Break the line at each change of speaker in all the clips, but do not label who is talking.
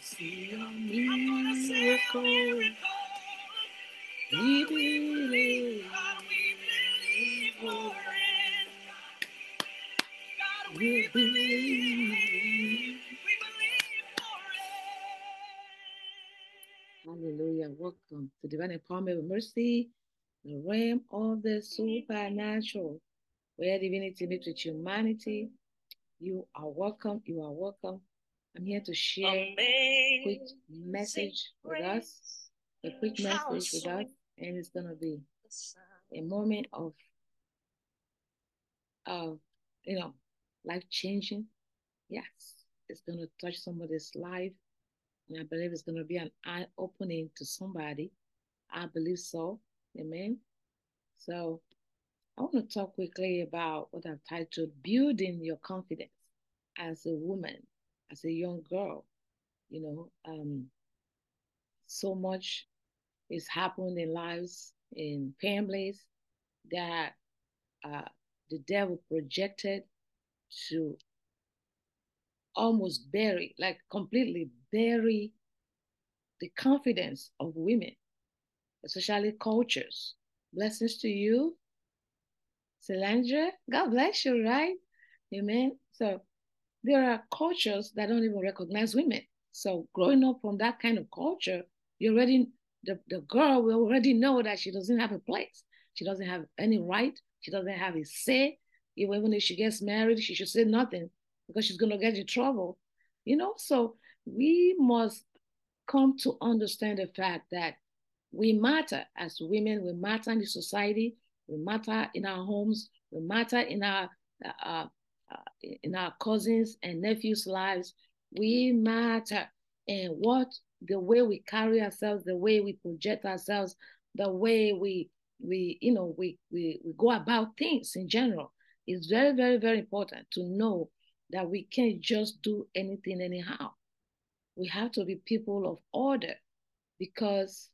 See a miracle. We believe. We believe. Hallelujah. Welcome to Divine Empowerment with Mercy, the realm of the supernatural, where divinity meets with humanity. You are welcome. You are welcome. I'm here to share a quick message with us, a quick message with us, and it's going to be a moment of, of you know, life changing. Yes, it's going to touch somebody's life, and I believe it's going to be an eye opening to somebody. I believe so. Amen. So, I want to talk quickly about what I've titled Building Your Confidence as a Woman as a young girl. You know, um, so much is happening in lives, in families that uh, the devil projected to almost bury, like completely bury the confidence of women, especially cultures. Blessings to you, Solandra. God bless you, right? Amen. So there are cultures that don't even recognize women. So growing up from that kind of culture, you already the, the girl will already know that she doesn't have a place. She doesn't have any right. She doesn't have a say. Even if she gets married, she should say nothing because she's gonna get in trouble. You know, so we must come to understand the fact that we matter as women, we matter in the society, we matter in our homes, we matter in our uh, uh, in our cousins and nephews' lives. We matter. And what the way we carry ourselves, the way we project ourselves, the way we we you know we we, we go about things in general is very very very important to know that we can't just do anything anyhow we have to be people of order because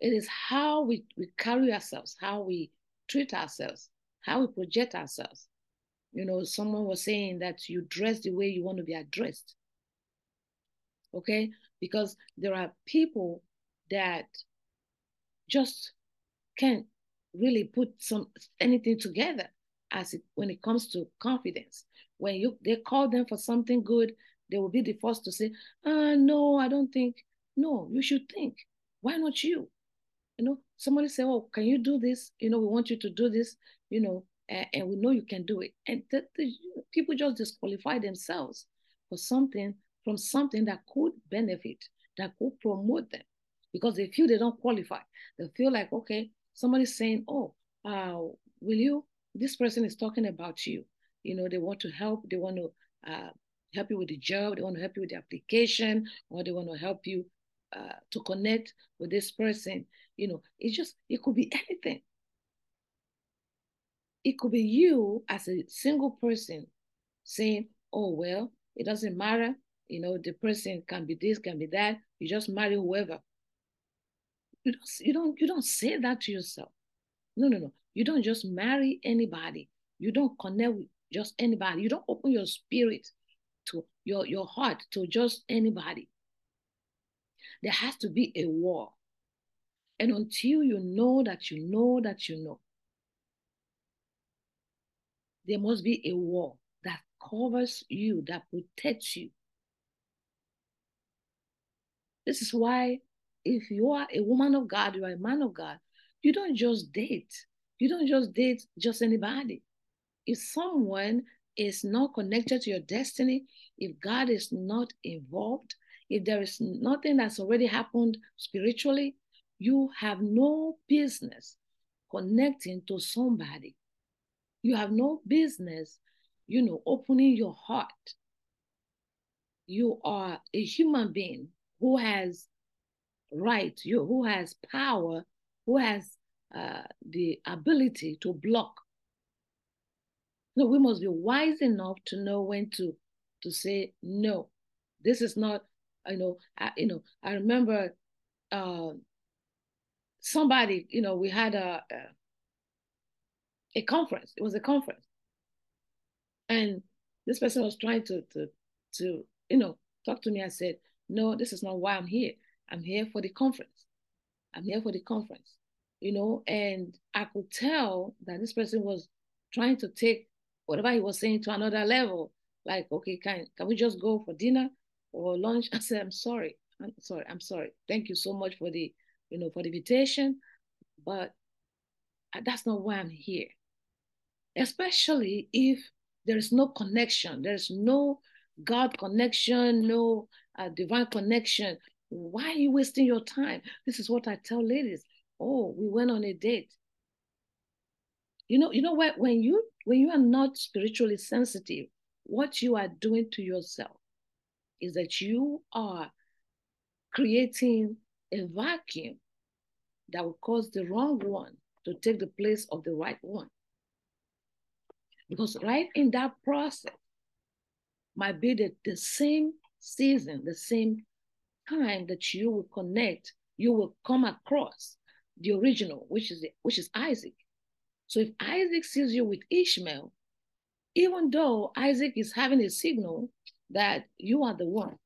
it is how we, we carry ourselves how we treat ourselves how we project ourselves you know, someone was saying that you dress the way you want to be addressed. Okay? Because there are people that just can't really put some anything together as it when it comes to confidence. When you they call them for something good, they will be the first to say, uh, no, I don't think. No, you should think. Why not you? You know, somebody say, Oh, can you do this? You know, we want you to do this, you know, and, and we know you can do it. And the, the, people just disqualify themselves for something from something that could benefit, that could promote them, because they feel they don't qualify. They feel like, okay, somebody's saying, oh, uh, will you? This person is talking about you. You know, they want to help. They want to uh, help you with the job. They want to help you with the application, or they want to help you uh, to connect with this person. You know, it's just it could be anything it could be you as a single person saying, oh, well, it doesn't matter. You know, the person can be this, can be that. You just marry whoever. You don't, you don't, you don't say that to yourself. No, no, no. You don't just marry anybody. You don't connect with just anybody. You don't open your spirit to your, your heart to just anybody. There has to be a war. And until you know that you know that you know, there must be a wall that covers you, that protects you. This is why, if you are a woman of God, you are a man of God, you don't just date. You don't just date just anybody. If someone is not connected to your destiny, if God is not involved, if there is nothing that's already happened spiritually, you have no business connecting to somebody you have no business, you know, opening your heart you are a human being who has right, you who has power, who has uh, the ability to block. No, we must be wise enough to know when to to say no. This is not, you know, I, you know. I remember uh, somebody, you know, we had a, a a conference. It was a conference, and this person was trying to to to you know talk to me. I said, no, this is not why I'm here. I'm here for the conference. I'm here for the conference, you know. And I could tell that this person was trying to take whatever he was saying to another level. Like, okay, can can we just go for dinner or lunch? I said, I'm sorry. I'm sorry. I'm sorry. Thank you so much for the, you know, for the invitation, but uh, that's not why I'm here. Especially if there is no connection, there's no God connection, no uh, divine connection. Why are you wasting your time? This is what I tell ladies. Oh, we went on a date. You know, you know what? When you when you are not spiritually sensitive, what you are doing to yourself is that you are creating a vacuum that will cause the wrong one to take the place of the right one. Because right in that process might be the, the same season, the same time that you will connect, you will come across the original, which is which is Isaac. So if Isaac sees you with Ishmael, even though Isaac is having a signal that you are the one,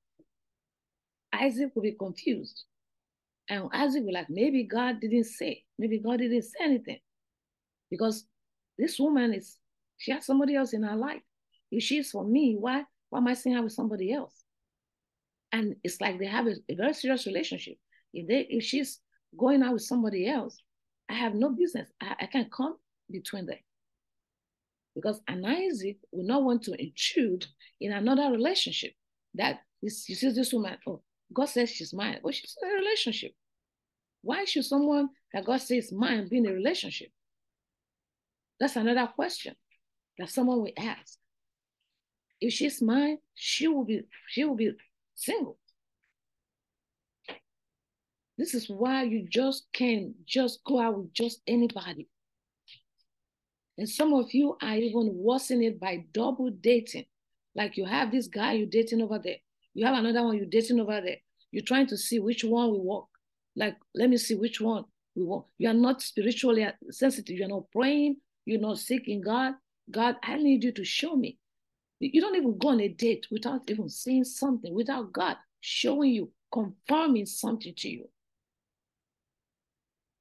Isaac will be confused. And Isaac will like, maybe God didn't say, maybe God didn't say anything. Because this woman is, she has somebody else in her life. If she's for me, why, why am I seeing her with somebody else? and it's like they have a, a, very serious relationship. If they if she's going out with somebody else, I have no business. I, I can't come between them. Because an Isaac will not want to intrude in another relationship. That he sees this woman, oh, God says she's mine. Well, she's in a relationship. Why should someone that God says mine be in a relationship? That's another question that someone will ask. If she's mine, she will be she will be single. This is why you just can't just go out with just anybody. And some of you are even worsening it by double dating. Like you have this guy you're dating over there. You have another one you're dating over there. You're trying to see which one will work. Like, let me see which one will work. You are not spiritually sensitive. You're not praying. You're not seeking God. God, I need you to show me you don't even go on a date without even saying something, without God showing you, confirming something to you.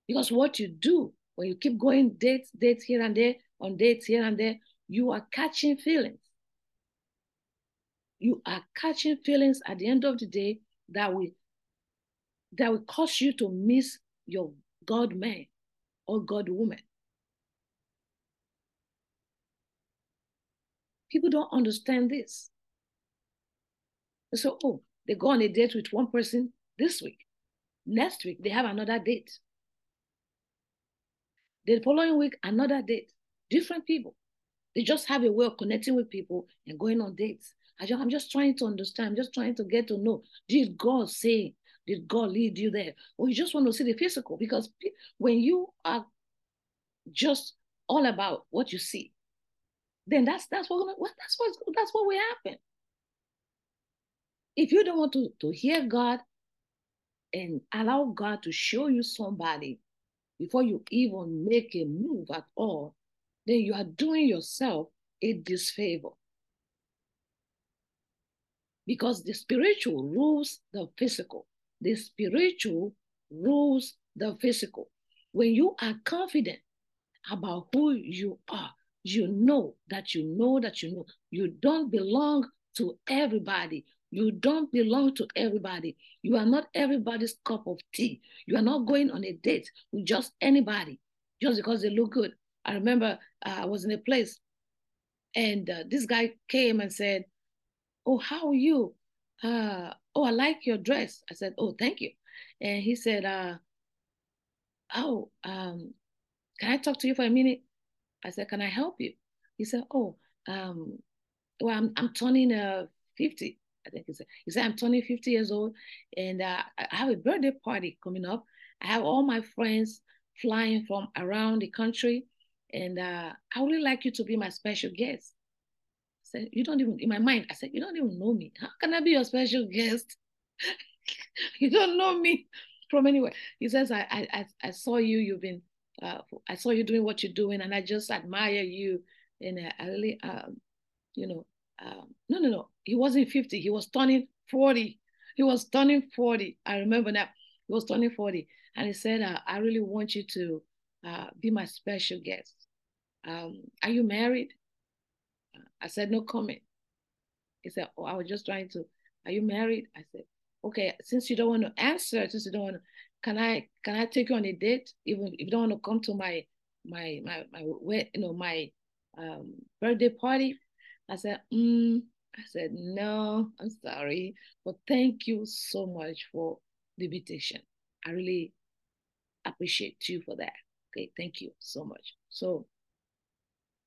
Because what you do when you keep going dates, dates here and there, on dates here and there, you are catching feelings. You are catching feelings at the end of the day that will that will cause you to miss your God man or God woman. People don't understand this. So, oh, they go on a date with one person this week. Next week, they have another date. The following week, another date. Different people. They just have a way of connecting with people and going on dates. I I'm just trying to understand. I'm just trying to get to know. Did God say? Did God lead you there? Or you just want to see the physical? Because when you are just all about what you see, then that's that's what that's what that's what will happen. If you don't want to, to hear God and allow God to show you somebody before you even make a move at all, then you are doing yourself a disfavor. Because the spiritual rules the physical. The spiritual rules the physical. When you are confident about who you are, you know that you know that you know you don't belong to everybody. You don't belong to everybody. You are not everybody's cup of tea. You are not going on a date with just anybody just because they look good. I remember uh, I was in a place and uh, this guy came and said, Oh, how are you? Uh, oh, I like your dress. I said, Oh, thank you. And he said, uh, Oh, um, can I talk to you for a minute? I said, Can I help you? He said, Oh, um, well, I'm, I'm turning uh, 50. I think he said, he said, I'm turning 50 years old and uh, I have a birthday party coming up. I have all my friends flying from around the country and uh, I would really like you to be my special guest. I said, you don't even, in my mind, I said, you don't even know me. How can I be your special guest? you don't know me from anywhere. He says, I, I, I saw you, you've been, uh, I saw you doing what you're doing and I just admire you. And uh, I really, um, you know, um, no, no, no. He wasn't 50. He was turning 40. He was turning 40. I remember that. He was turning 40. And he said, uh, I really want you to uh, be my special guest. Um, are you married? I said, no comment. He said, oh, I was just trying to, are you married? I said, okay, since you don't want to answer, since you don't want to, can I, can I take you on a date? Even if you don't want to come to my, my, my, my, you know, my um, birthday party, I said, mm. I said, no, I'm sorry, but thank you so much for the invitation. I really appreciate you for that. Okay, thank you so much. So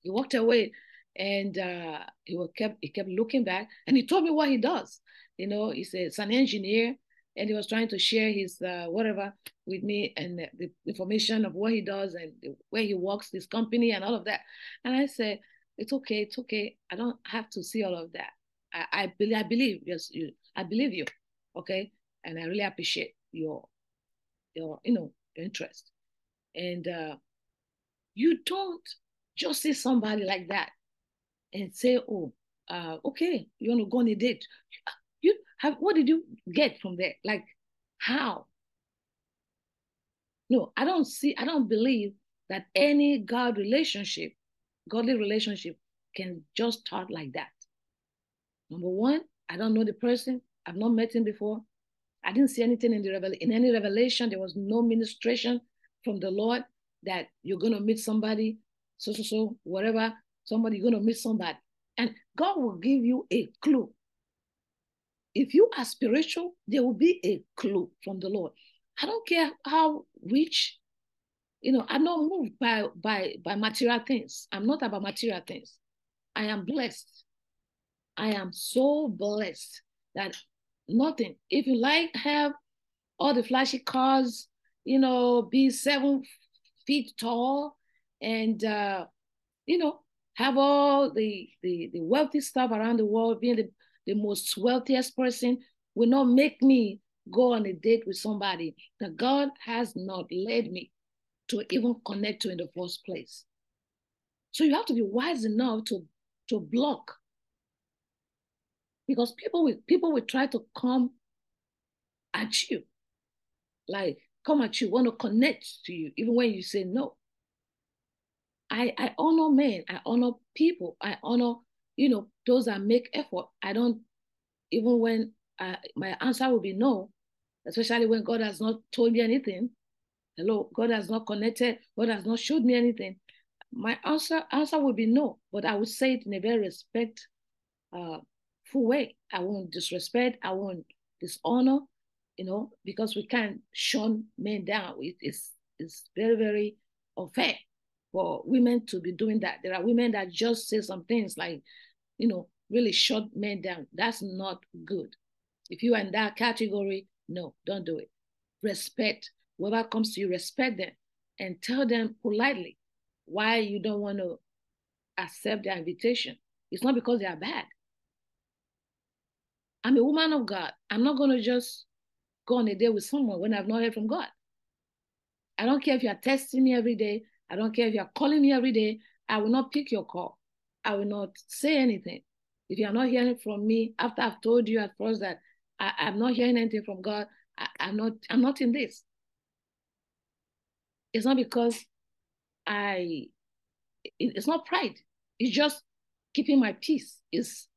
he walked away and uh, he kept he kept looking back and he told me what he does. You know, he a, he's an engineer and he was trying to share his uh, whatever with me and the, information of what he does and where he works, his company and all of that. And I said, it's okay, it's okay. I don't have to see all of that. I, I believe, I believe, yes, you, I believe you, okay, and I really appreciate your, your, you know, interest. And uh, you don't just see somebody like that and say, oh, uh, okay, you want to go on a date. You have what did you get from there? Like how? No, I don't see, I don't believe that any God relationship godly relationship can just start like that. Number one, I don't know the person. I've not met him before. I didn't see anything in the revel- in any revelation. There was no ministration from the Lord that you're gonna meet somebody, so so so, whatever. Somebody you're gonna meet somebody, and God will give you a clue. If you are spiritual, there will be a clue from the Lord. I don't care how rich you know, I'm not moved by by by material things. I'm not about material things. I am blessed. I am so blessed that nothing. If you like have all the flashy cars, you know, be seven feet tall, and uh, you know, have all the, the the wealthy stuff around the world, being the, the most wealthiest person, will not make me go on a date with somebody that God has not led me to even connect to in the first place. So you have to be wise enough to, to block. Because people will people will try to come at you. Like come at you, want to connect to you, even when you say no. I, I honor men, I honor people, I honor, you know, those that make effort. I don't, even when I, my answer will be no, especially when God has not told me anything, hello, God has not connected, God has not showed me anything, my answer answer would be no, but I would say it in a very respect uh, full way. I won't disrespect, I won't dishonor, you know, because we can't shun men down. It's it's very, very unfair for women to be doing that. There are women that just say some things like, you know, really shut men down. That's not good. If you are in that category, no, don't do it. Respect whoever comes to you, respect them and tell them politely why you don't want to accept their invitation. It's not because they are bad. I'm a woman of God. I'm not going to just go on a date with someone when I've not heard from God. I don't care if you're texting me every day. I don't care if you're calling me every day. I will not pick your call. I will not say anything. If you're not hearing from me after I've told you at first that I, am not hearing anything from God, I, I'm not I'm not in this. It's not because I, it's not pride. It's just keeping my peace. It's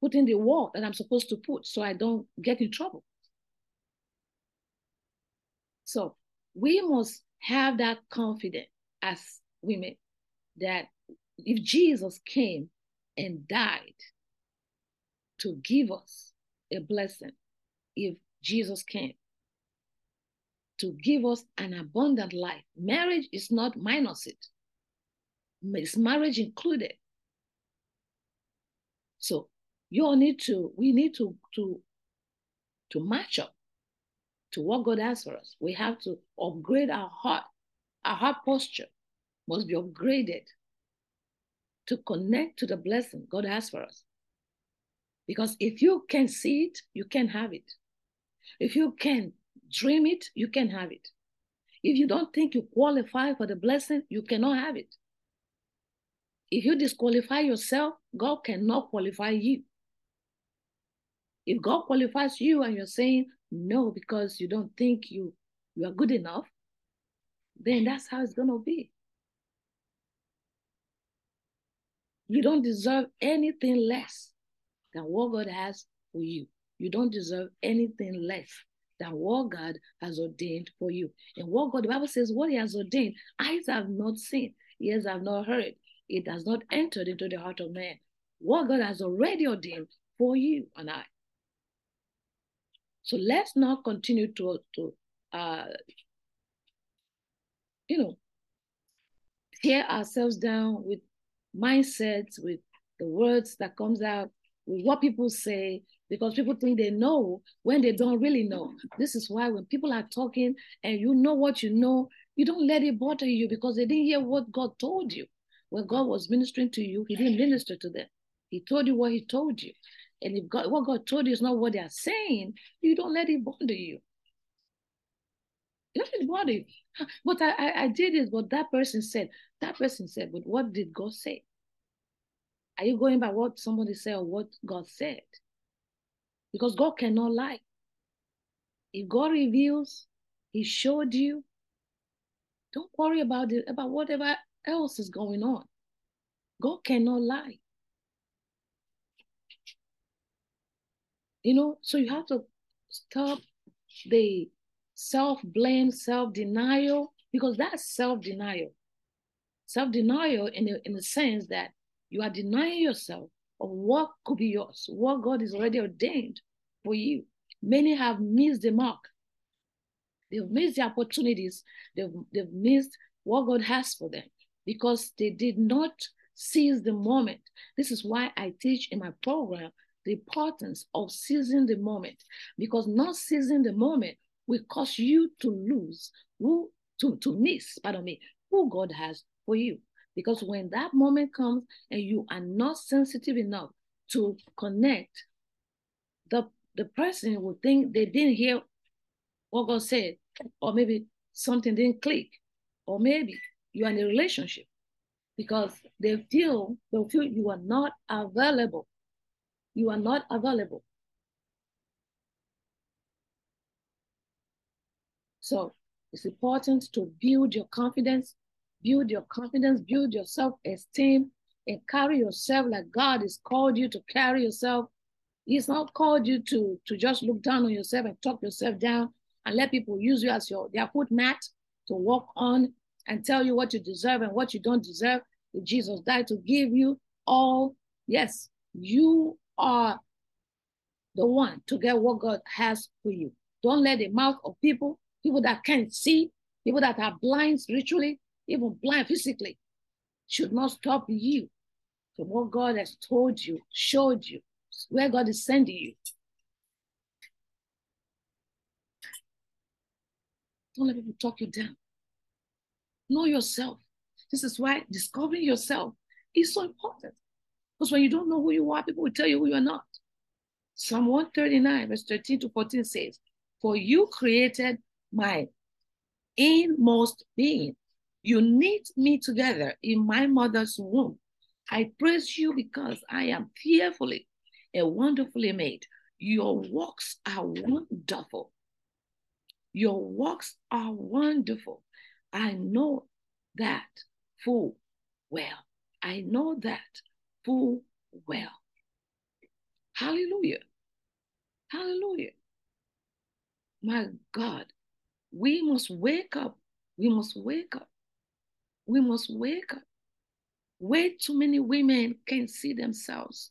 putting the wall that I'm supposed to put so I don't get in trouble. So we must have that confidence as women that if Jesus came and died to give us a blessing, if Jesus came to give us an abundant life. Marriage is not minus it. It's marriage included. So You all need to, we need to, to, to match up to what God has for us. We have to upgrade our heart. Our heart posture must be upgraded to connect to the blessing God has for us. Because if you can see it, you can have it. If you can dream it, you can have it. If you don't think you qualify for the blessing, you cannot have it. If you disqualify yourself, God cannot qualify you. If God qualifies you and you're saying no because you don't think you you are good enough, then that's how it's gonna be. You don't deserve anything less than what God has for you. You don't deserve anything less than what God has ordained for you. And what God, the Bible says, what He has ordained, eyes have not seen, ears have not heard, it has not entered into the heart of man. What God has already ordained for you and I. So let's not continue to, to uh, you know, tear ourselves down with mindsets, with the words that comes out, with what people say, because people think they know when they don't really know. This is why when people are talking and you know what you know, you don't let it bother you because they didn't hear what God told you. When God was ministering to you, He didn't minister to them. He told you what He told you. And if God, what God told you is not what they are saying, you don't let it bother you. You don't let it bother you. But I, I, I did it, but that person said, that person said, but what did God say? Are you going by what somebody said or what God said? Because God cannot lie. If God reveals, He showed you, don't worry about it, about whatever else is going on. God cannot lie. You know, so you have to stop the self blame, self denial, because that's self denial. Self denial, in the, in the sense that you are denying yourself of what could be yours, what God is already ordained for you. Many have missed the mark. They've missed the opportunities. They've, they've missed what God has for them because they did not seize the moment. This is why I teach in my program the importance of seizing the moment because not seizing the moment will cause you to lose who to, to miss pardon me who god has for you because when that moment comes and you are not sensitive enough to connect the the person will think they didn't hear what god said or maybe something didn't click or maybe you're in a relationship because they feel they feel you are not available you are not available. So it's important to build your confidence, build your confidence, build your self-esteem, and carry yourself like God has called you to carry yourself. He's not called you to, to just look down on yourself and talk yourself down and let people use you as your their foot mat to walk on and tell you what you deserve and what you don't deserve. Jesus died to give you all. Yes, you are the one to get what God has for you. Don't let the mouth of people, people that can't see, people that are blind spiritually, even blind physically, should not stop you from what God has told you, showed you, where God is sending you. Don't let people talk you down. Know yourself. This is why discovering yourself is so important. Because when you don't know who you are, people will tell you who you're not. Psalm 139, verse 13 to 14 says, For you created my inmost being. You knit me together in my mother's womb. I praise you because I am fearfully and wonderfully made. Your works are wonderful. Your works are wonderful. I know that full well. I know that full well. Hallelujah. Hallelujah. My God, we must wake up. We must wake up. We must wake up. Way too many women can see themselves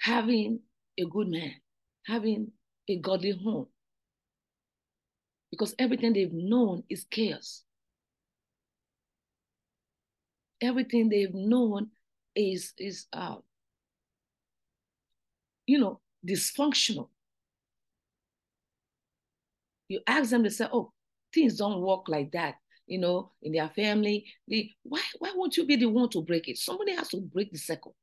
having a good man, having a godly home, because everything they've known is chaos. Everything they've known is is uh, you know, dysfunctional. You ask them to say, oh, things don't work like that, you know, in their family. They, why, why won't you be the one to break it? Somebody has to break the circle.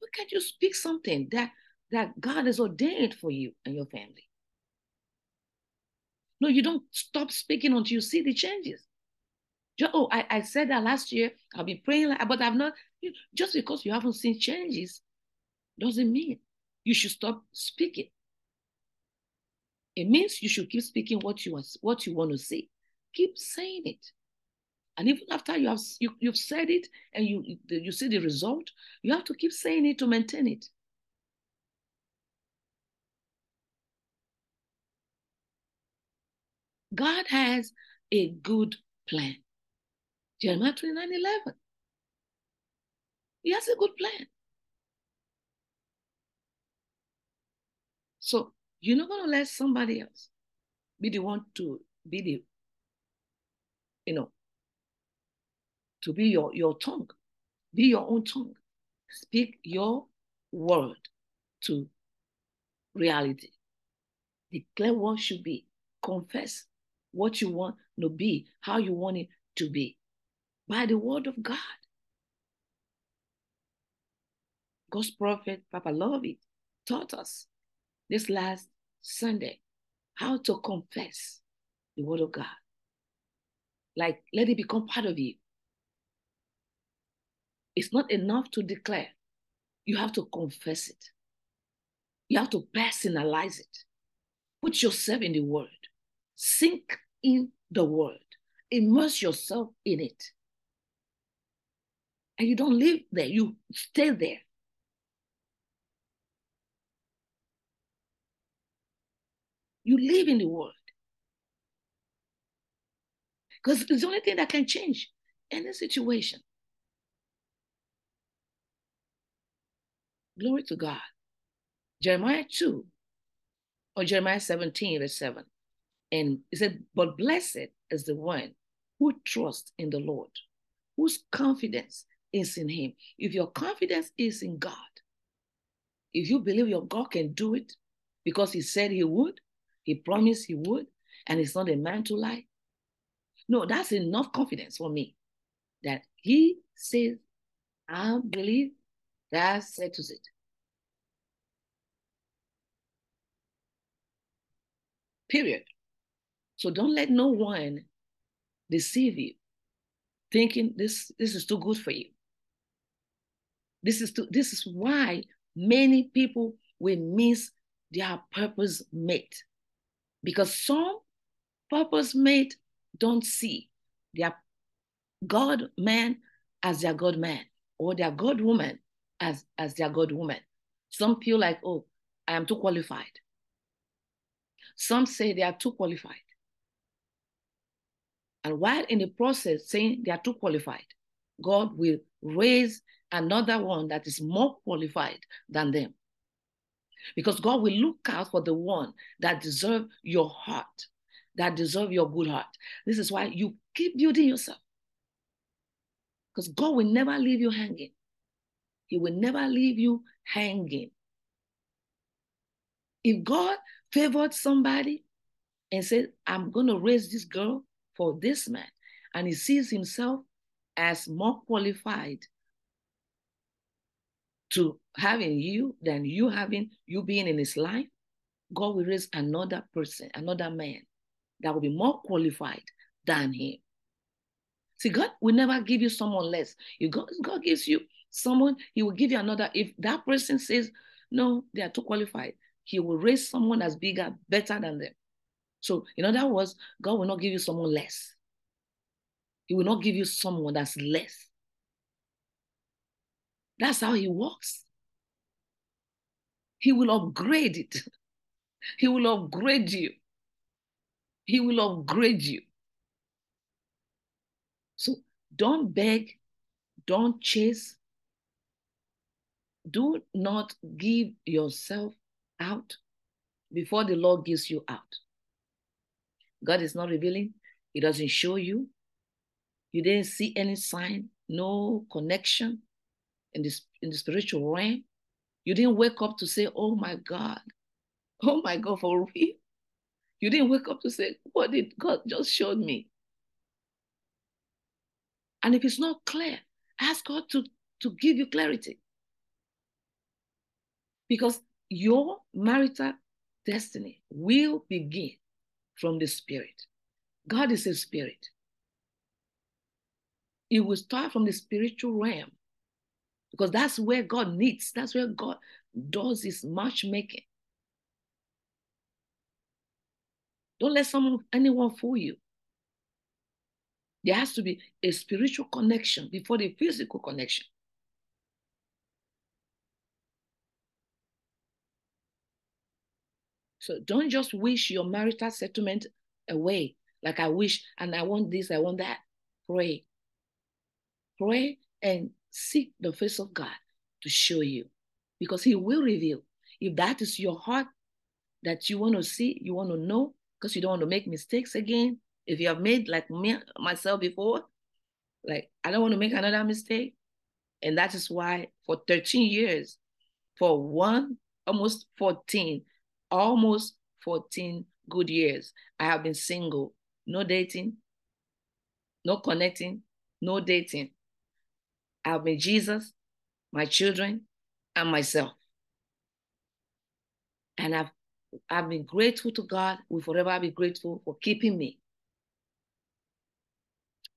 Why can't you speak something that that God has ordained for you and your family? No, you don't stop speaking until you see the changes. Oh, I, I said that last year. I'll be praying, like, but I've not. Just because you haven't seen changes doesn't mean you should stop speaking. It means you should keep speaking what you want, what you want to say. Keep saying it. And even after you have you, you've said it and you you see the result, you have to keep saying it to maintain it. God has a good plan. Jeremiah 29 11. He has a good plan. So you're not going to let somebody else be the one to be the, you know, to be your, your tongue. Be your own tongue. Speak your word to reality. Declare what should be. Confess what you want to be, how you want it to be by the word of God. God's prophet, Papa Lovey, taught us this last Sunday how to confess the word of God. Like, let it become part of you. It's not enough to declare, you have to confess it. You have to personalize it. Put yourself in the word, sink in the word, immerse yourself in it and you don't live there, you stay there. You live in the world. Because it's the only thing that can change any situation. Glory to God. Jeremiah 2 or Jeremiah 17, verse 7. And he said, But blessed is the one who trusts in the Lord, whose confidence is in Him. If your confidence is in God, if you believe your God can do it because He said He would, He promised He would, and He's not a man to lie. No, that's enough confidence for me that He says, I believe that settles it. Period. So don't let no one deceive you, thinking this, this is too good for you. This is to, this is why many people will miss their purpose mate. Because some purpose mate don't see their God man as their God man or their God woman as, as their God woman. Some feel like, oh, I am too qualified. Some say they are too qualified. And while in the process saying they are too qualified, God will raise another one that is more qualified than them. Because God will look out for the one that deserve your heart, that deserve your good heart. This is why you keep building yourself. Because God will never leave you hanging. He will never leave you hanging. If God favored somebody and said, I'm going to raise this girl for this man, and he sees himself as more qualified to having you than you having you being in his life, God will raise another person, another man that will be more qualified than him. See, God will never give you someone less. If God, God gives you someone, He will give you another. If that person says, no, they are too qualified, He will raise someone that's bigger, better than them. So, in other words, God will not give you someone less. He will not give you someone that's less. That's how he works. He will upgrade it. He will upgrade you. He will upgrade you. So don't beg, don't chase. Do not give yourself out before the Lord gives you out. God is not revealing, He doesn't show you. You didn't see any sign, no connection in this in the spiritual realm, You didn't wake up to say, oh my God, oh my God, for real. You didn't wake up to say, what did God just showed me? And if it's not clear, ask God to, to give you clarity. Because your marital destiny will begin from the spirit. God is a spirit. It will start from the spiritual realm because that's where God needs, that's where God does his matchmaking. Don't let someone, anyone fool you. There has to be a spiritual connection before the physical connection. So don't just wish your marital settlement away. Like I wish and I want this, I want that. Pray. Pray and seek the face of God to show you because He will reveal. If that is your heart that you want to see, you want to know, because you don't want to make mistakes again. If you have made like me myself before, like I don't want to make another mistake. And that is why for 13 years, for one, almost 14, almost 14 good years, I have been single, no dating, no connecting, no dating. I have been Jesus, my children, and myself. And I've I've been grateful to God, will forever be grateful for keeping me.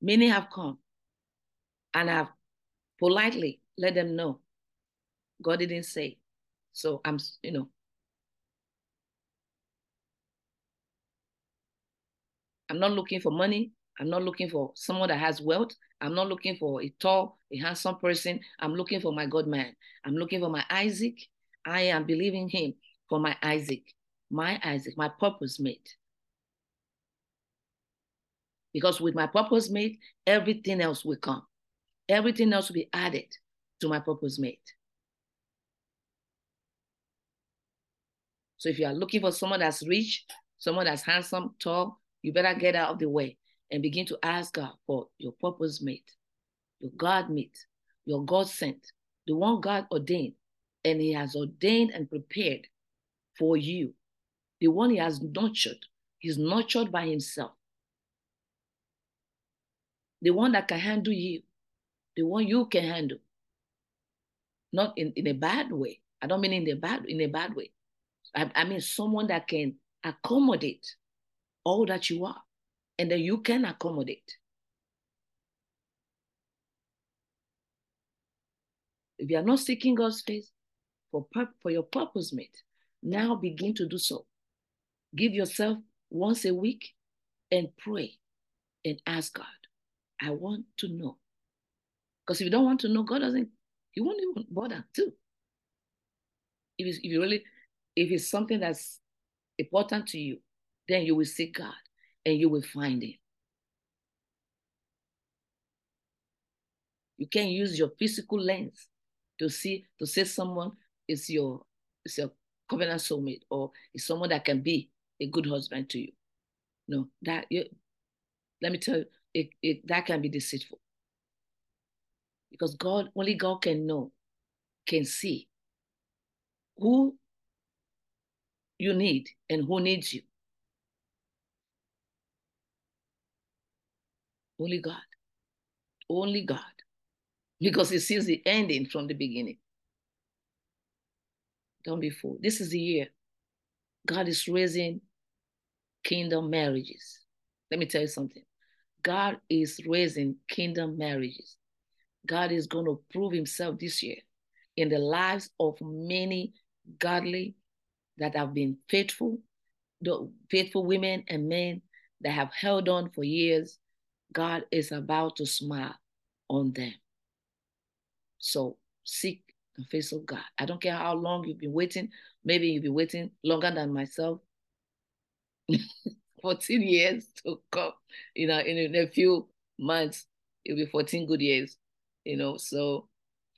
Many have come and I've politely let them know God didn't say. So I'm, you know, I'm not looking for money. I'm not looking for someone that has wealth. I'm not looking for a tall, a handsome person. I'm looking for my God man. I'm looking for my Isaac. I am believing him for my Isaac my Isaac, my purpose mate. Because with my purpose mate, everything else will come. Everything else will be added to my purpose mate. So if you are looking for someone that's rich, someone that's handsome, tall, you better get out of the way and begin to ask God for your purpose mate, your God mate, your God sent, the one God ordained, and He has ordained and prepared for you the one he has nurtured. He's nurtured by himself. The one that can handle you, the one you can handle. Not in, in a bad way. I don't mean in a bad in a bad way. I, I mean someone that can accommodate all that you are, and that you can accommodate. If you are not seeking God's face for, for your purpose, mate, now begin to do so. Give yourself once a week and pray and ask God, I want to know. Because if you don't want to know, God doesn't, He won't even bother too. If, if you really, if it's something that's important to you, then you will seek God and you will find it. You can't use your physical lens to see to say someone is your is your covenant soulmate or is someone that can be a good husband to you. No, that you, let me tell you, it, it, that can be deceitful. Because God, only God can know, can see who you need and who needs you. Only God. Only God. Because he sees the ending from the beginning. Don't be fooled. This is the year. God is raising kingdom marriages. Let me tell you something. God is raising kingdom marriages. God is going to prove himself this year in the lives of many godly that have been faithful, faithful women and men that have held on for years. God is about to smile on them. So seek the face of God. I don't care how long you've been waiting. Maybe you've been waiting longer than myself. 14 years to come, you know, in, in a few months, it'll be 14 good years, you know. So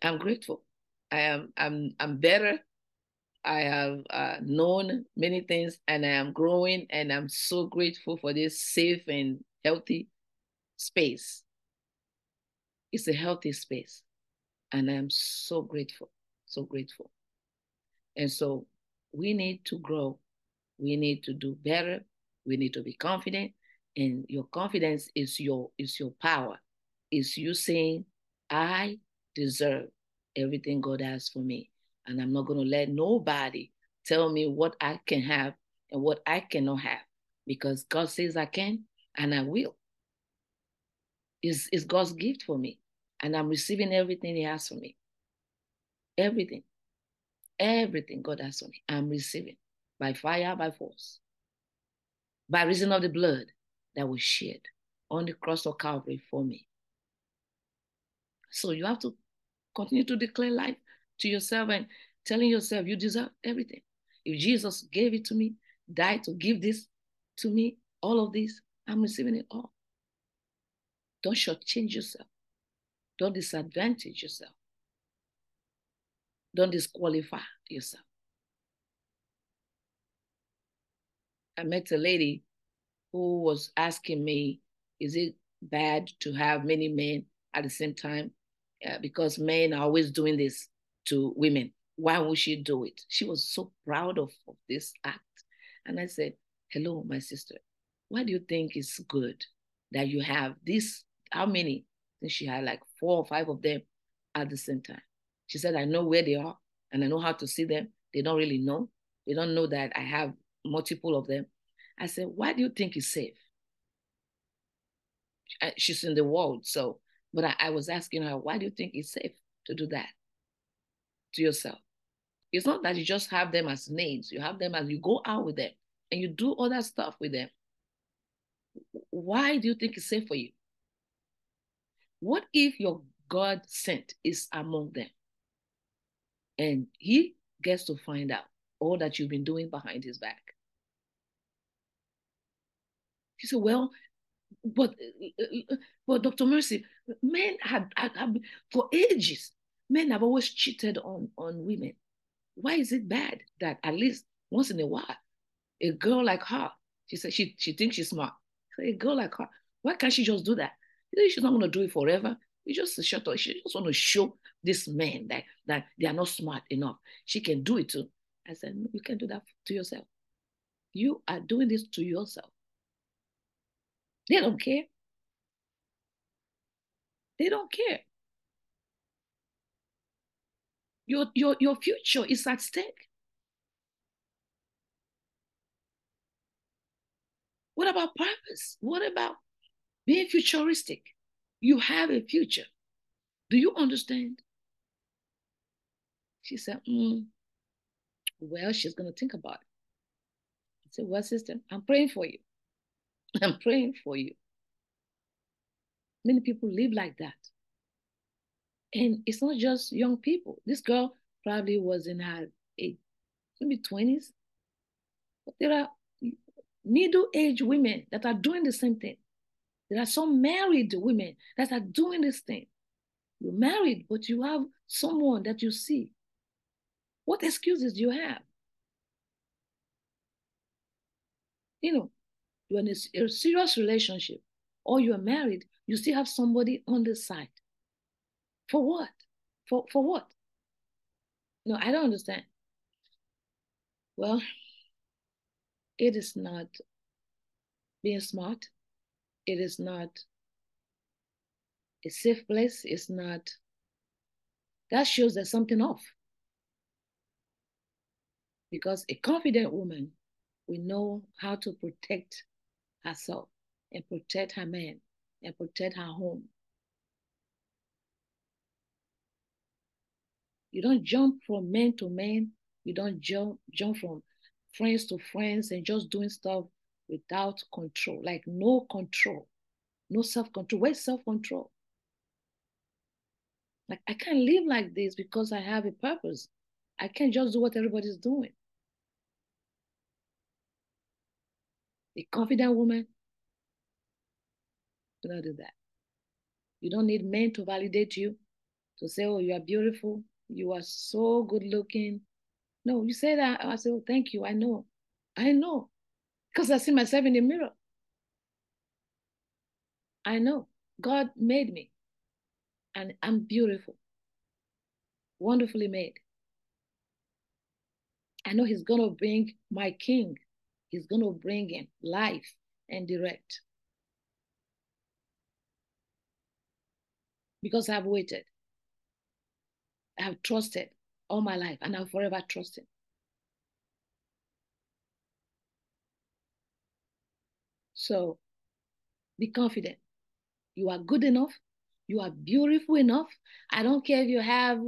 I'm grateful. I am I'm I'm better. I have uh, known many things and I am growing and I'm so grateful for this safe and healthy space. It's a healthy space. And I'm so grateful, so grateful. And so we need to grow. We need to do better. We need to be confident. And your confidence is your is your power. Is you saying, I deserve everything God has for me. And I'm not going to let nobody tell me what I can have and what I cannot have because God says I can and I will. It's, it's God's gift for me. And I'm receiving everything He has for me. Everything. Everything God has for me, I'm receiving by fire, by force, by reason of the blood that was shed on the cross of Calvary for me. So you have to continue to declare life to yourself and telling yourself you deserve everything. If Jesus gave it to me, died to give this to me, all of this, I'm receiving it all. Don't shortchange yourself. Don't disadvantage yourself. Don't disqualify yourself. I met a lady who was asking me, is it bad to have many men at the same time? Uh, because men are always doing this to women. Why would she do it? She was so proud of, of this act. And I said, Hello, my sister. Why do you think it's good that you have this? How many? She had like four or five of them at the same time. She said, I know where they are and I know how to see them. They don't really know. They don't know that I have multiple of them. I said, Why do you think it's safe? Uh, she's in the world. So, but I, I was asking her, Why do you think it's safe to do that to yourself? It's not that you just have them as names, you have them as you go out with them and you do other stuff with them. Why do you think it's safe for you? What if your God sent is among them? And he gets to find out all that you've been doing behind his back. He said, Well, but but Dr. Mercy, men have, had, had for ages, men have always cheated on, on women. Why is it bad that at least once in a while, a girl like her, she said she she thinks she's smart. a girl like her, why can't she just do that? She's not gonna do it forever. You just shut up. She just want to show this man that, that they are not smart enough. She can do it too. I said, no, you can't do that to yourself. You are doing this to yourself. They don't care. They don't care. Your, your, your future is at stake. What about purpose? What about being futuristic? You have a future. Do you understand? She said, mm, Well, she's going to think about it. I said, Well, sister, I'm praying for you. I'm praying for you. Many people live like that. And it's not just young people. This girl probably was in her age, maybe 20s. But there are middle aged women that are doing the same thing. There are some married women that are doing this thing. You're married, but you have someone that you see. What excuses do you have? You know, you're in a, a serious relationship or you're married, you still have somebody on the side. For what? For, for what? No, I don't understand. Well, it is not being smart. It is not a safe place. It's not. That shows there's something off. Because a confident woman will know how to protect herself and protect her man and protect her home. You don't jump from man to man. You don't jump jump from friends to friends and just doing stuff without control, like no control, no self-control. Where's self-control? Like I can't live like this because I have a purpose. I can't just do what everybody's doing. A confident woman do not do that. You don't need men to validate you, to say, oh, you are beautiful, you are so good looking. No, you say that, oh, I say, oh, thank you, I know. I know. Because I see myself in the mirror. I know. God made me. And I'm beautiful. Wonderfully made. I know He's going to bring my King. He's going to bring in life and direct. Because I've waited. I have trusted all my life and I'll forever trust Him. So be confident. You are good enough. You are beautiful enough. I don't care if you have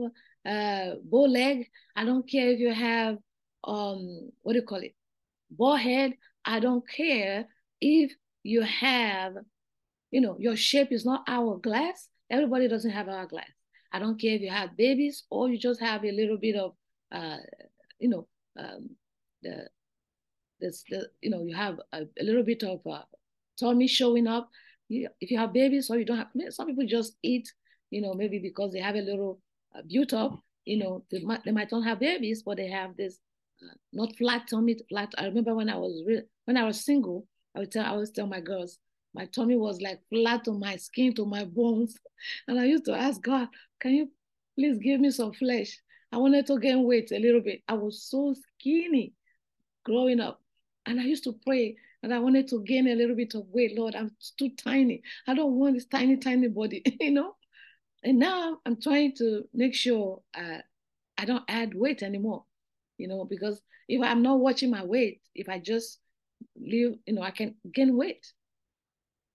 a uh, bow leg. I don't care if you have um what do you call it, ball head. I don't care if you have, you know, your shape is not hourglass. Everybody doesn't have hourglass. I don't care if you have babies or you just have a little bit of, uh, you know, um, the this, the, you know, you have a, a little bit of uh, tummy showing up. You, if you have babies or you don't have, some people just eat, you know, maybe because they have a little uh, built up, you know, they might, they might not have babies, but they have this uh, not flat tummy, flat. I remember when I was real, when I was single, I would tell, I always tell my girls, my tummy was like flat on my skin to my bones. And I used to ask God, can you please give me some flesh? I wanted to gain weight a little bit. I was so skinny growing up. And I used to pray and I wanted to gain a little bit of weight. Lord, I'm too tiny. I don't want this tiny, tiny body, you know? And now I'm trying to make sure uh, I don't add weight anymore, you know, because if I'm not watching my weight, if I just live, you know, I can gain weight.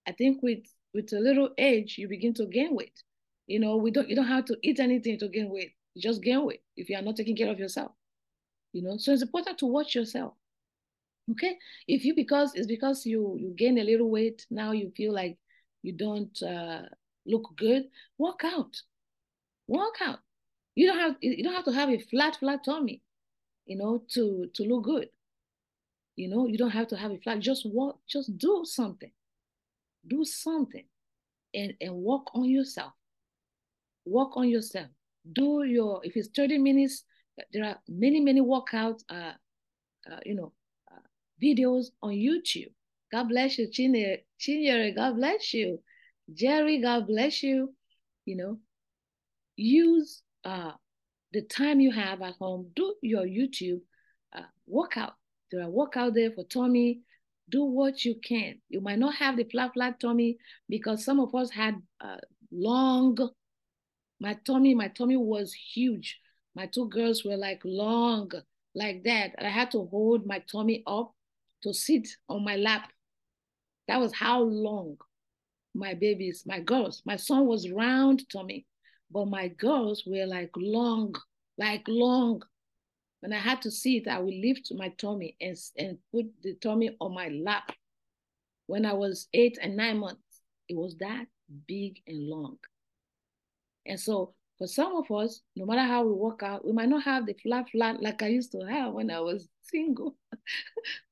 I think with with a little age, you begin to gain weight. You know, we don't you don't have to eat anything to gain weight. You just gain weight if you are not taking care of yourself. You know, so it's important to watch yourself. Okay, if you because it's because you you gain a little weight now you feel like you don't uh, look good, walk out, walk out. You don't have you don't have to have a flat flat tummy, you know, to to look good. You know, you don't have to have a flat. Just walk, just do something, do something, and and work on yourself. Work on yourself. Do your if it's thirty minutes. There are many many workouts. Uh, uh you know, videos on YouTube. God bless you, Chinyere. Chinyere, God bless you. Jerry, God bless you. You know, use uh, the time you have at home. Do your YouTube uh, workout. There are workout there for Tommy. Do what you can. You might not have the flat, flat tummy because some of us had uh, long. My tummy, my tummy was huge. My two girls were like long, like that. I had to hold my tummy up to sit on my lap. That was how long my babies, my girls, my son was round to me, but my girls were like long, like long. When I had to sit, I would lift my tummy and, and put the tummy on my lap. When I was eight and nine months, it was that big and long. And so for some of us, no matter how we work out, we might not have the flat flat like I used to have when I was single.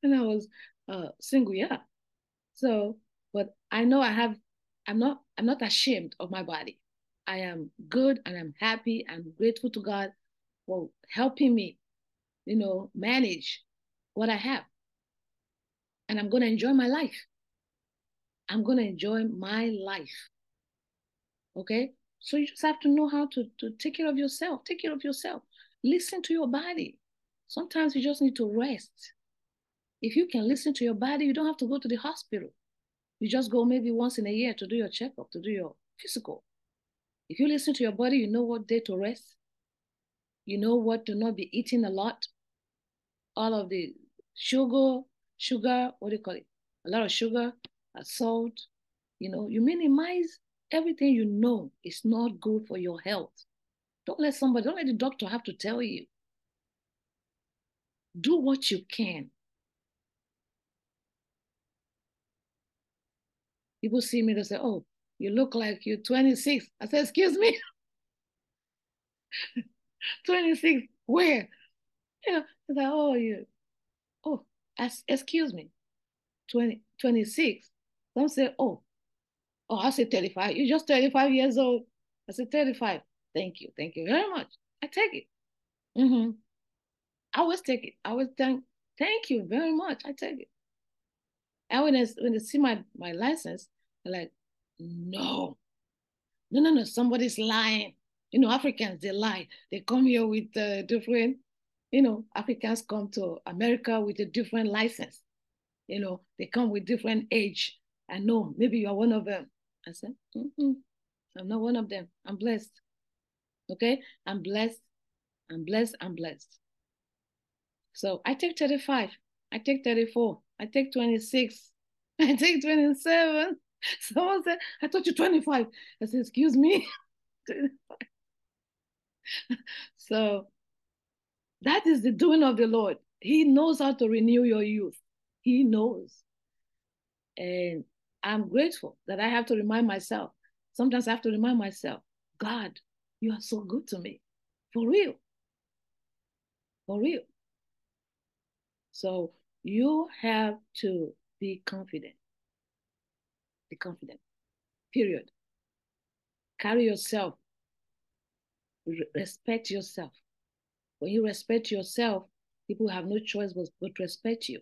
when I was uh, single, yeah. So, but I know I have. I'm not. I'm not ashamed of my body. I am good and I'm happy. I'm grateful to God for helping me, you know, manage what I have. And I'm going to enjoy my life. I'm going to enjoy my life. Okay? So you just have to know how to, to take care of yourself. Take care of yourself. Listen to your body. Sometimes you just need to rest. If you can listen to your body, you don't have to go to the hospital. You just go maybe once in a year to do your checkup, to do your physical. If you listen to your body, you know what day to rest. You know what to not be eating a lot. All of the sugar, sugar, what do you call it? A lot of sugar, uh, salt. You know, you minimize everything you know is not good for your health. Don't let somebody, don't let the doctor have to tell you. Do what you can. People see me, they say, Oh, you look like you're 26. I say, Excuse me? 26, where? You know, it's like, Oh, you, oh, as, excuse me, 20, 26. Some say, Oh, Oh, I said 35. You're just 35 years old. I said 35. Thank you. Thank you very much. I take it. Mm-hmm. I always take it. I always thank thank you very much. I take it. And when they, when they see my, my license, they're like, no. No, no, no, somebody's lying. You know, Africans, they lie. They come here with different you know, Africans come to America with a different license. You know, they come with different age. I know maybe you are one of them. I said, mm I'm not one of them. I'm blessed. Okay, I'm blessed. I'm blessed. I'm blessed. So I take 35. I take 34. I take 26. I take 27. Someone said, I thought you 25. I said, excuse me. so that is the doing of the Lord. He knows how to renew your youth. He knows. And I'm grateful that I have to remind myself. Sometimes I have to remind myself, God, you are so good to me. For real. For real. So you have to be confident. Be confident. Period. Carry yourself. Respect yourself. When you respect yourself, people have no choice but, but respect you.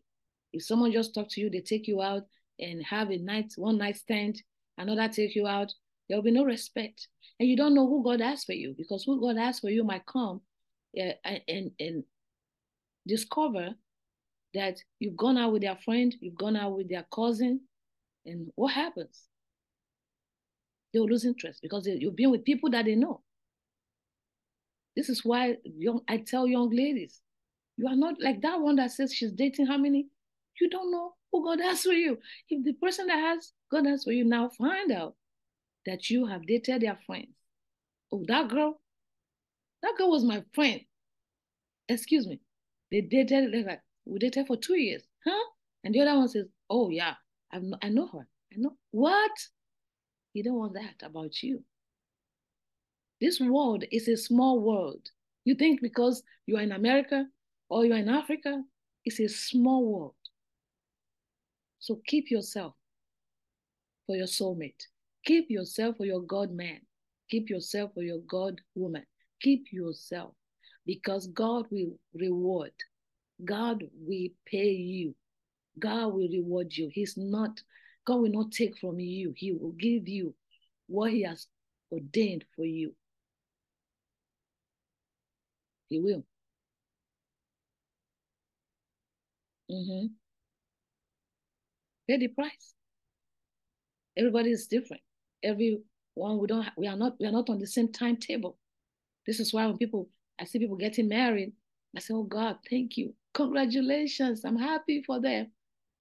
If someone just talk to you, they take you out and have a night, one night stand, another take you out, there will be no respect. And you don't know who God has for you because who God has for you might come uh, and, and discover that you've gone out with their friend, you've gone out with their cousin, and what happens? They'll lose interest because you've been with people that they know. This is why young I tell young ladies, you are not like that one that says she's dating how many? You don't know who God has for you. If the person that has God has for you now find out that you have dated their friends. Oh, that girl, that girl was my friend. Excuse me. They dated They like we dated for two years, huh? And the other one says, "Oh yeah, I know, I know her. I know what." You don't want that about you. This world is a small world. You think because you are in America or you are in Africa, it's a small world. So keep yourself for your soulmate. Keep yourself for your God man. Keep yourself for your God woman. Keep yourself because God will reward. God will pay you. God will reward you. He's not, God will not take from you. He will give you what He has ordained for you. He will. Mm-hmm. Pay the price. Everybody is different. Everyone we don't we are not we are not on the same timetable. This is why when people I see people getting married, I say, Oh God, thank you. Congratulations. I'm happy for them.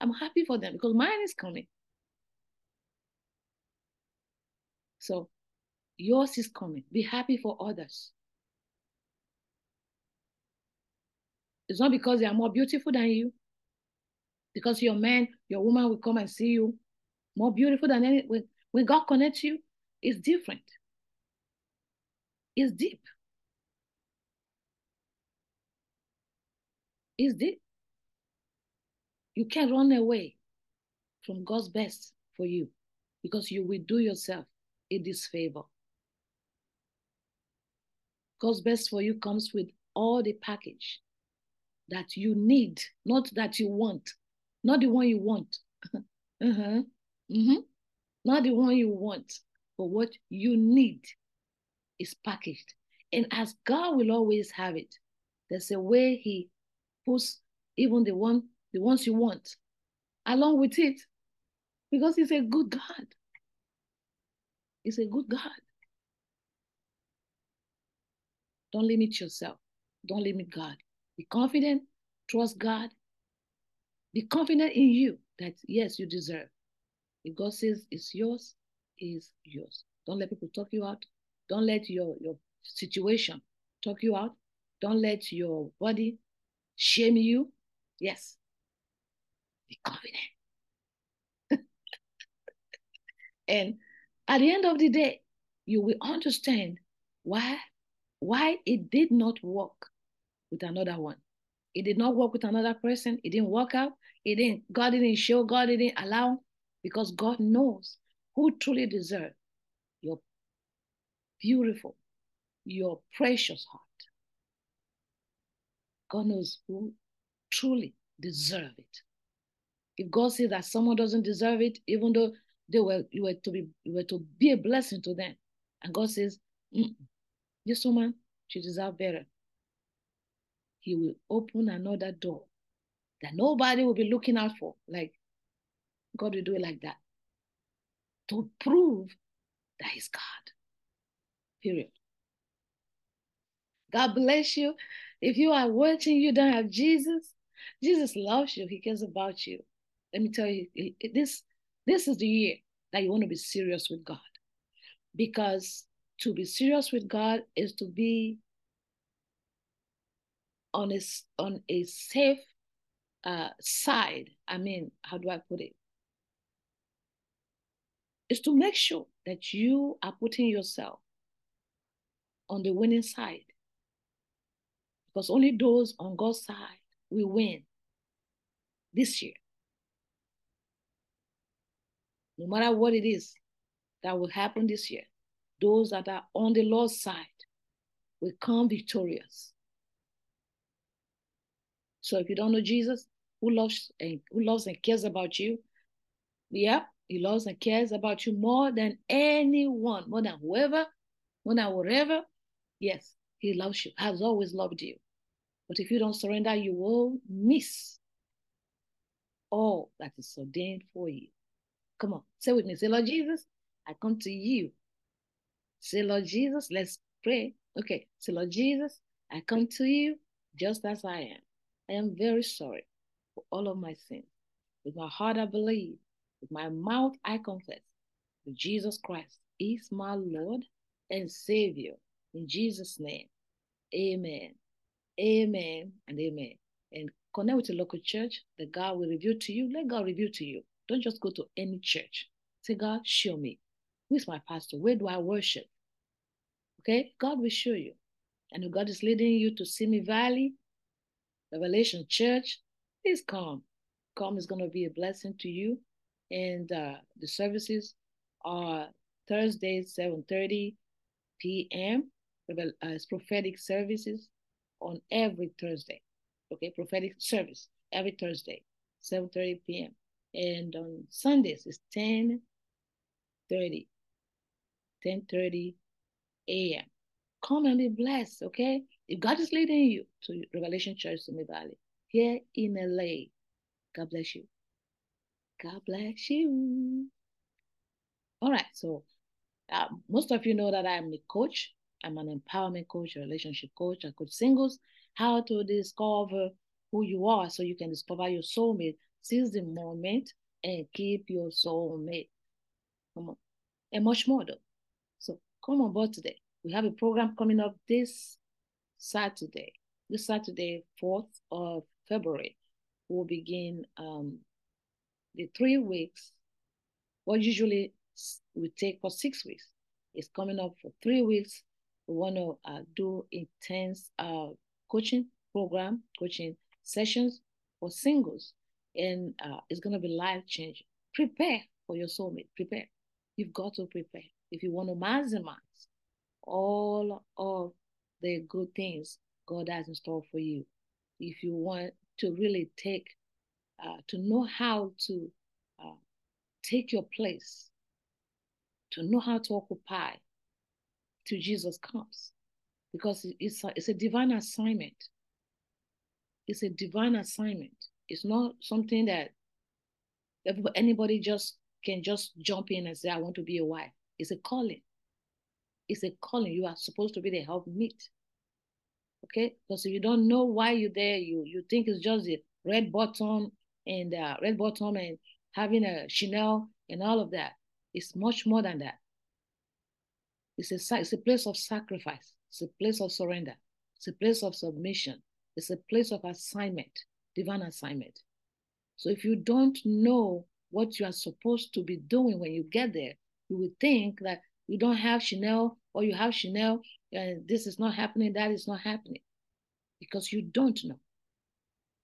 I'm happy for them because mine is coming. So yours is coming. Be happy for others. It's not because they are more beautiful than you. Because your man, your woman will come and see you more beautiful than any. When, when God connects you, it's different. It's deep. It's deep. You can't run away from God's best for you because you will do yourself a disfavor. God's best for you comes with all the package that you need, not that you want, not the one you want. uh-huh. Mm-hmm. Not the one you want, but what you need is packaged. And as God will always have it, there's a way He puts even the one, the ones you want, along with it, because He's a good God. He's a good God. Don't limit yourself. Don't limit God. Be confident, trust God. Be confident in you that yes, you deserve. If God says it's yours, is yours. Don't let people talk you out. Don't let your, your situation talk you out. Don't let your body shame you. Yes. Be confident. and at the end of the day, you will understand why why it did not work with another one. It did not work with another person. It didn't work out. It didn't, God didn't show, God didn't allow, because God knows who truly deserve your beautiful, your precious heart. God knows who truly deserve it. If God says that someone doesn't deserve it, even though they were you were to be you were to be a blessing to them, and God says, this woman she deserves better. he will open another door that nobody will be looking out for. Like God will do it like that to prove that He's God. Period. God bless you. If you are watching, you don't have Jesus. Jesus loves you. He cares about you. Let me tell you, this this is the year that you want to be serious with God, because to be serious with God is to be on a on a safe uh, side. I mean, how do I put it? Is to make sure that you are putting yourself on the winning side. Because only those on God's side will win this year. No matter what it is that will happen this year, those that are on the Lord's side will come victorious. So if you don't know Jesus, who loves and who loves and cares about you, yeah, he loves and cares about you more than anyone, more than whoever, more than whatever. Yes, he loves you, has always loved you. But if you don't surrender, you will miss all that is ordained for you. Come on, say with me. Say, Lord Jesus, I come to you. Say, Lord Jesus, let's pray. Okay, say, Lord Jesus, I come to you just as I am. I am very sorry for all of my sins. With my heart, I believe. With my mouth, I confess that Jesus Christ is my Lord and Savior. In Jesus' name, amen. Amen and amen. And connect with a local church that God will reveal to you. Let God reveal to you. Don't just go to any church. Say, God, show me. Who is my pastor? Where do I worship? Okay? God will show you. And if God is leading you to Simi Valley, Revelation Church, please come. Come is going to be a blessing to you. And uh, the services are Thursday, 7.30 p.m. Uh, it's prophetic services on every Thursday. Okay, prophetic service every Thursday, 7.30 p.m. And on Sundays, it's 10.30, 10.30 a.m. Come and be blessed, okay? If God is leading you to Revelation Church Simi Valley here in LA, God bless you. God bless you. All right, so uh, most of you know that I'm a coach. I'm an empowerment coach, a relationship coach. I coach singles how to discover who you are so you can discover your soulmate. Seize the moment and keep your soulmate. Come on. And much more though. So come on board today. We have a program coming up this Saturday. This Saturday, 4th of February, we'll begin um, the three weeks. What usually we take for six weeks. It's coming up for three weeks. We want to uh, do intense uh, coaching program, coaching sessions for singles, and uh, it's going to be life changing. Prepare for your soulmate. Prepare. You've got to prepare if you want to maximize all of the good things God has in store for you. If you want to really take, uh, to know how to uh, take your place, to know how to occupy till Jesus comes because it's a, it's a divine assignment. It's a divine assignment. It's not something that anybody just can just jump in and say, I want to be a wife. It's a calling. It's a calling. You are supposed to be the help meet. Okay? Because if you don't know why you're there, you you think it's just the red bottom and uh, red bottom and having a Chanel and all of that. It's much more than that. It's a, it's a place of sacrifice. It's a place of surrender. It's a place of submission. It's a place of assignment, divine assignment. So if you don't know what you are supposed to be doing when you get there, you would think that you don't have Chanel or you have Chanel and this is not happening, that is not happening. Because you don't know.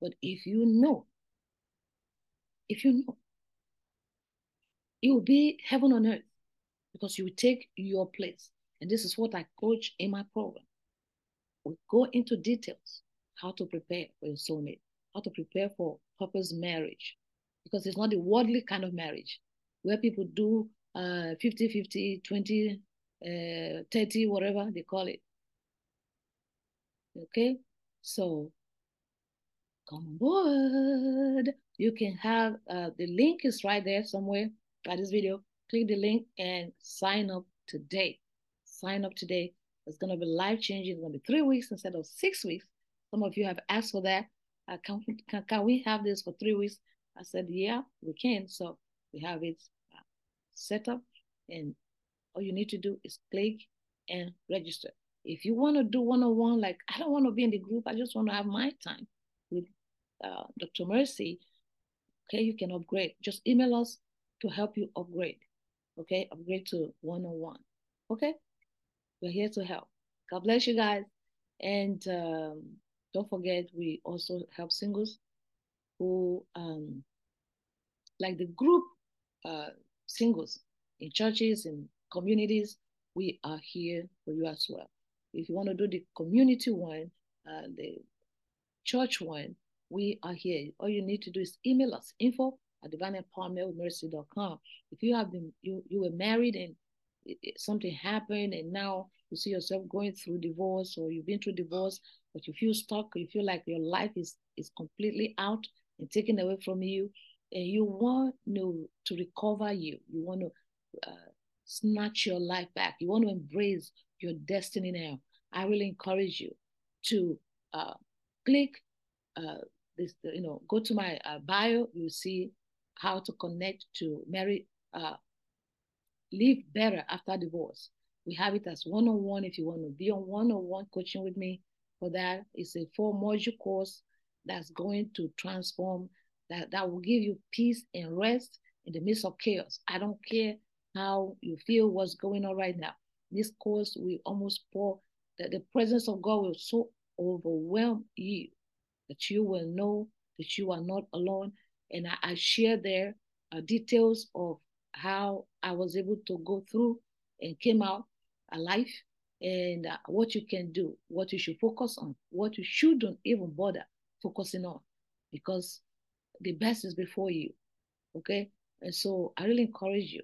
But if you know, if you know, it will be heaven on earth because you will take your place. And this is what I coach in my program. We go into details how to prepare for your soulmate, how to prepare for purpose marriage, because it's not a worldly kind of marriage where people do uh, 50 50, 20, uh, 30, whatever they call it. Okay? So come on board. You can have uh, the link is right there somewhere by this video. Click the link and sign up today. Sign up today. It's going to be life changing. It's going to be three weeks instead of six weeks. Some of you have asked for that. Uh, can, can, can we have this for three weeks? I said, yeah, we can. So we have it uh, set up, and all you need to do is click and register. If you want to do one on one, like I don't want to be in the group, I just want to have my time with uh, Dr. Mercy. Okay, you can upgrade. Just email us to help you upgrade. Okay, upgrade to one on one. Okay, we're here to help. God bless you guys. And um, don't forget, we also help singles who, um, like the group uh, singles in churches and communities, we are here for you as well. If you want to do the community one, uh, the church one, we are here. All you need to do is email us info at divineempowermentmercy.com. If you have been you you were married and it, it, something happened and now you see yourself going through divorce or you've been through divorce, but you feel stuck, you feel like your life is is completely out and taken away from you, and you want to, to recover you, you want to uh, snatch your life back, you want to embrace your destiny now. I really encourage you to uh, click uh, this, you know, go to my uh, bio. You'll see how to connect to marry, uh, live better after divorce. We have it as one on one. If you want to be on one on one coaching with me, for that, it's a four module course that's going to transform that that will give you peace and rest in the midst of chaos. I don't care how you feel what's going on right now. This course will almost pour that the presence of God will so overwhelm you that you will know that you are not alone. And I, I share there uh, details of how I was able to go through and came out alive and uh, what you can do, what you should focus on, what you shouldn't even bother focusing on because the best is before you. Okay. And so I really encourage you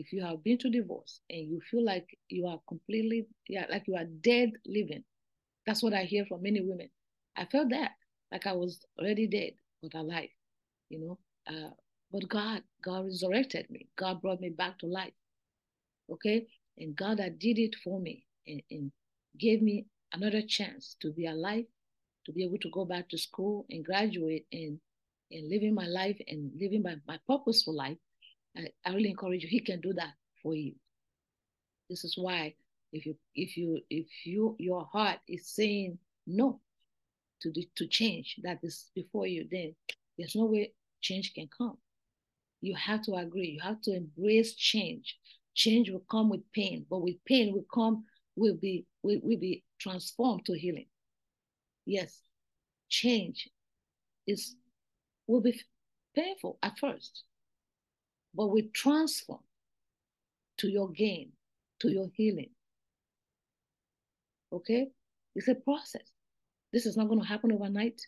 if you have been to divorce and you feel like you are completely, yeah, like you are dead living. That's what I hear from many women. I felt that, like I was already dead, but alive, you know. Uh, but God, God resurrected me. God brought me back to life. Okay? And God that did it for me and, and gave me another chance to be alive, to be able to go back to school and graduate and and living my life and living my, my purposeful life I, I really encourage you. He can do that for you. This is why if you if you if you your heart is saying no to the to change that is before you, then there's no way change can come. You have to agree. You have to embrace change. Change will come with pain, but with pain will come will be will, will be transformed to healing. Yes, change is will be painful at first, but we transform to your gain, to your healing. Okay? It's a process. This is not going to happen overnight,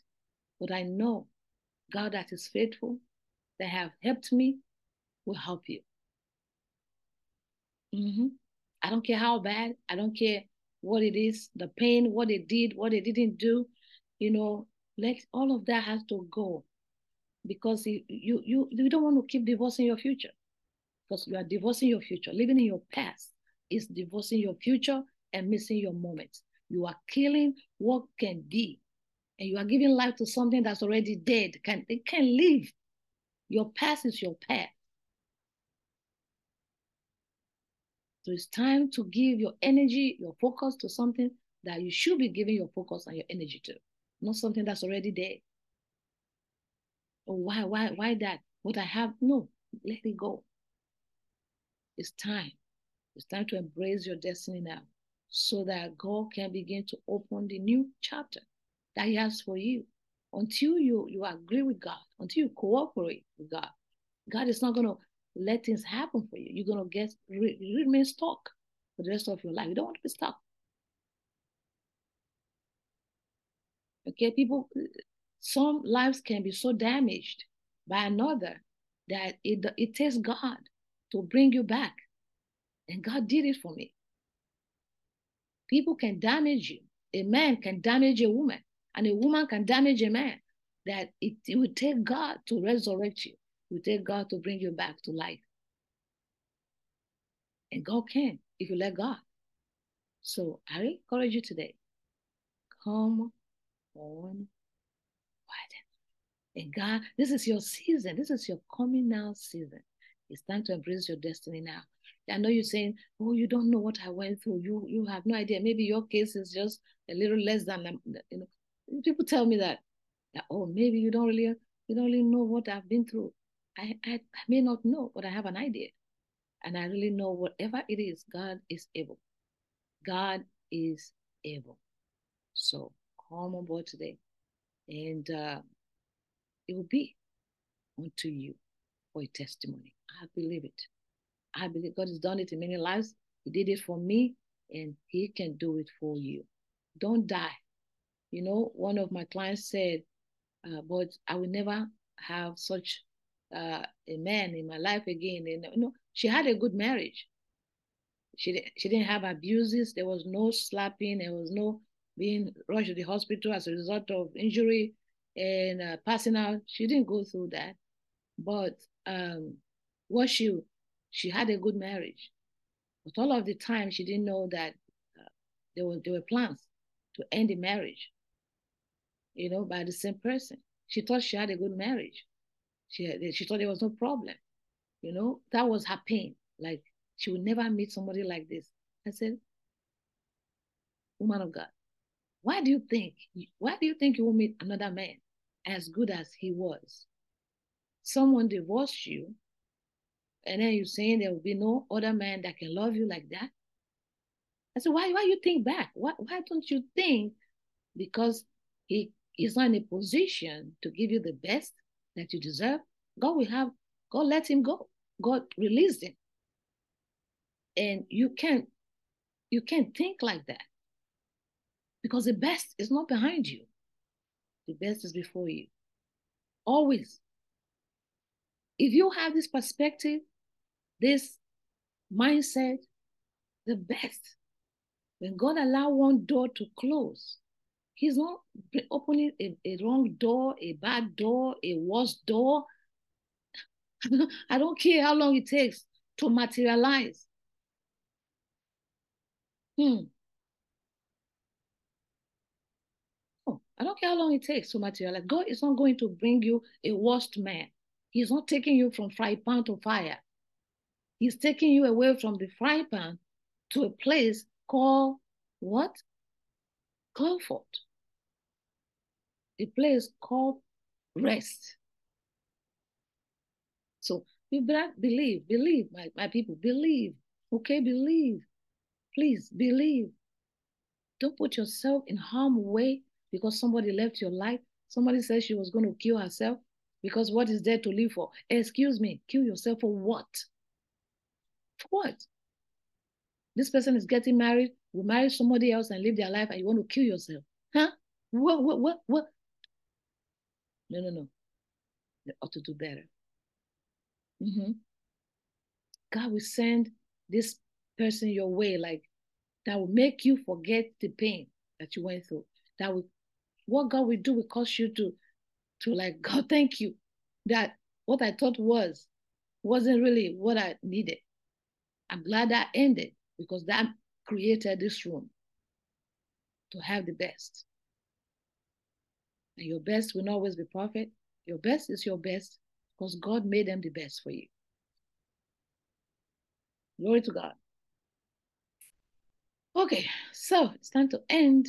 but I know God that is faithful, that have helped me, will help you. Mm-hmm. I don't care how bad, I don't care what it is, the pain, what they did, what they didn't do, you know, let all of that has to go because you, you, you, don't want to keep divorcing your future because you are divorcing your future. Living in your past is divorcing your future and missing your moments. You are killing what can be, and you are giving life to something that's already dead. Can it can live. Your past is your past. So it's time to give your energy, your focus to something that you should be giving your focus and your energy to, not something that's already dead. Oh, why, why, why that? What I have, no, let it go. It's time. It's time to embrace your destiny now so that God can begin to open the new chapter that He has for you. Until you, you agree with God, until you cooperate with God, God is not going to let things happen for you. You're going to get remain stuck for the rest of your life. You don't want to be stuck. Okay, people, some lives can be so damaged by another that it, it takes God to bring you back. And God did it for me. People can damage you. A man can damage a woman, and a woman can damage a man. that it, it will take God to resurrect you. It will take God to bring you back to life. And God can if you let God. So I encourage you today. Come on. And God, this is your season. This is your coming now season. It's time to embrace your destiny now. I know you're saying, "Oh, you don't know what I went through. You you have no idea. Maybe your case is just a little less than um, you know." People tell me that, that oh, maybe you don't really you don't really know what I've been through. I, I, I may not know, but I have an idea, and I really know whatever it is, God is able. God is able. So come on board today, and uh, it will be unto you for a testimony. I believe it. I believe God has done it in many lives. He did it for me, and He can do it for you. Don't die. You know, one of my clients said, uh, "But I will never have such uh, a man in my life again." And you know, she had a good marriage. She she didn't have abuses. There was no slapping. There was no being rushed to the hospital as a result of injury and uh, passing out. She didn't go through that, but um, what she she had a good marriage, but all of the time she didn't know that uh, there were there were plans to end the marriage. You know, by the same person. She thought she had a good marriage. She had, she thought there was no problem. You know, that was her pain. Like she would never meet somebody like this. I said, woman of God, why do you think? Why do you think you will meet another man as good as he was? Someone divorced you, and then you're saying there will be no other man that can love you like that. I said, why? Why you think back? Why? Why don't you think? Because he is not in a position to give you the best that you deserve. God will have. God let him go. God released him. And you can't. You can't think like that because the best is not behind you, the best is before you. Always. If you have this perspective, this mindset, the best. When God allow one door to close, He's not opening a, a wrong door, a bad door, a worse door. I don't care how long it takes to materialize. Hmm. I don't care how long it takes to materialize. God is not going to bring you a worst man. He's not taking you from fry pan to fire. He's taking you away from the fry pan to a place called what? Comfort. A place called rest. So believe, believe, my, my people, believe. Okay, believe. Please believe. Don't put yourself in harm way because somebody left your life. Somebody said she was going to kill herself because what is there to live for? Excuse me, kill yourself for what? For what? This person is getting married, will marry somebody else and live their life, and you want to kill yourself. Huh? What, what, what, what? No, no, no. They ought to do better. Mm-hmm. God will send this person your way, like that will make you forget the pain that you went through. That will what God will do will cause you to, to like, God, thank you. That what I thought was, wasn't really what I needed. I'm glad that ended because that created this room to have the best. And your best will not always be perfect. Your best is your best because God made them the best for you. Glory to God. Okay, so it's time to end.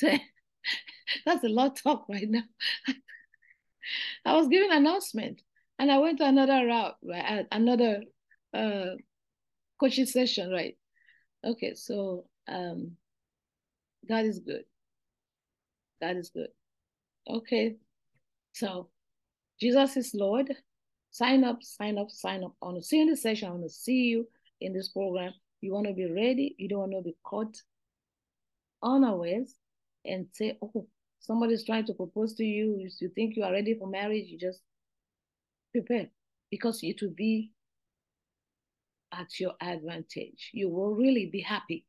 That's a lot talk right now. I was giving announcement and I went to another route, right? Another uh, coaching session, right? Okay, so um, God is good. God is good. Okay, so Jesus is Lord. Sign up, sign up, sign up. I want to see you in this session. I want to see you in this program. You want to be ready. You don't want to be caught unawares and say, oh, somebody's trying to propose to you, you think you are ready for marriage, you just prepare because it will be at your advantage. You will really be happy.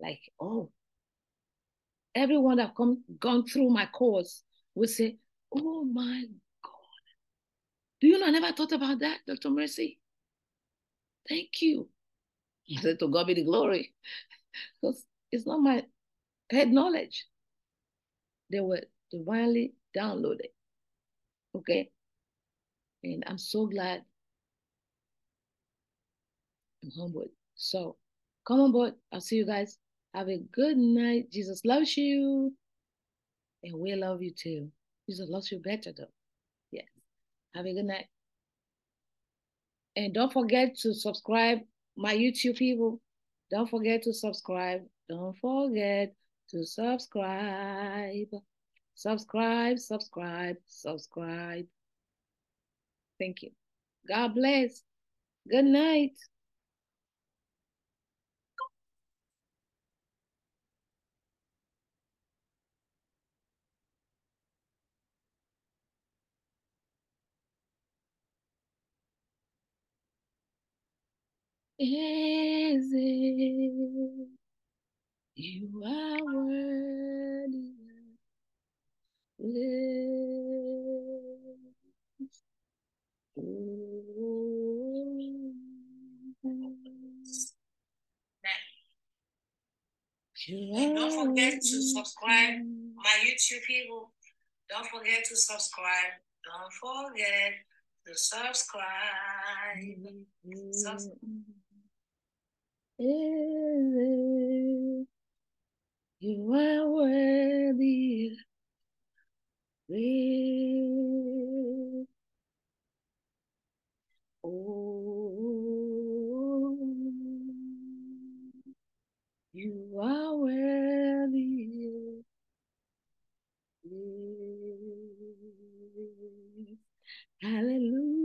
Like, oh, everyone that come gone through my course will say, Oh my God. Do you know I never thought about that, Dr. Mercy? Thank you. I said, To God be the glory. Because it's not my head knowledge. They were divinely downloaded. Okay. And I'm so glad I'm humbled. So come on board. I'll see you guys. Have a good night. Jesus loves you. And we love you too. Jesus loves you better though. Yes. Have a good night. And don't forget to subscribe, my YouTube people. Don't forget to subscribe. Don't forget to subscribe. Subscribe, subscribe, subscribe. Thank you. God bless. Good night. Is it you are worthy and don't forget to subscribe, my YouTube people. Don't forget to subscribe. Don't forget to subscribe. Subs- you are worthy. Oh, you are worthy. Hallelujah.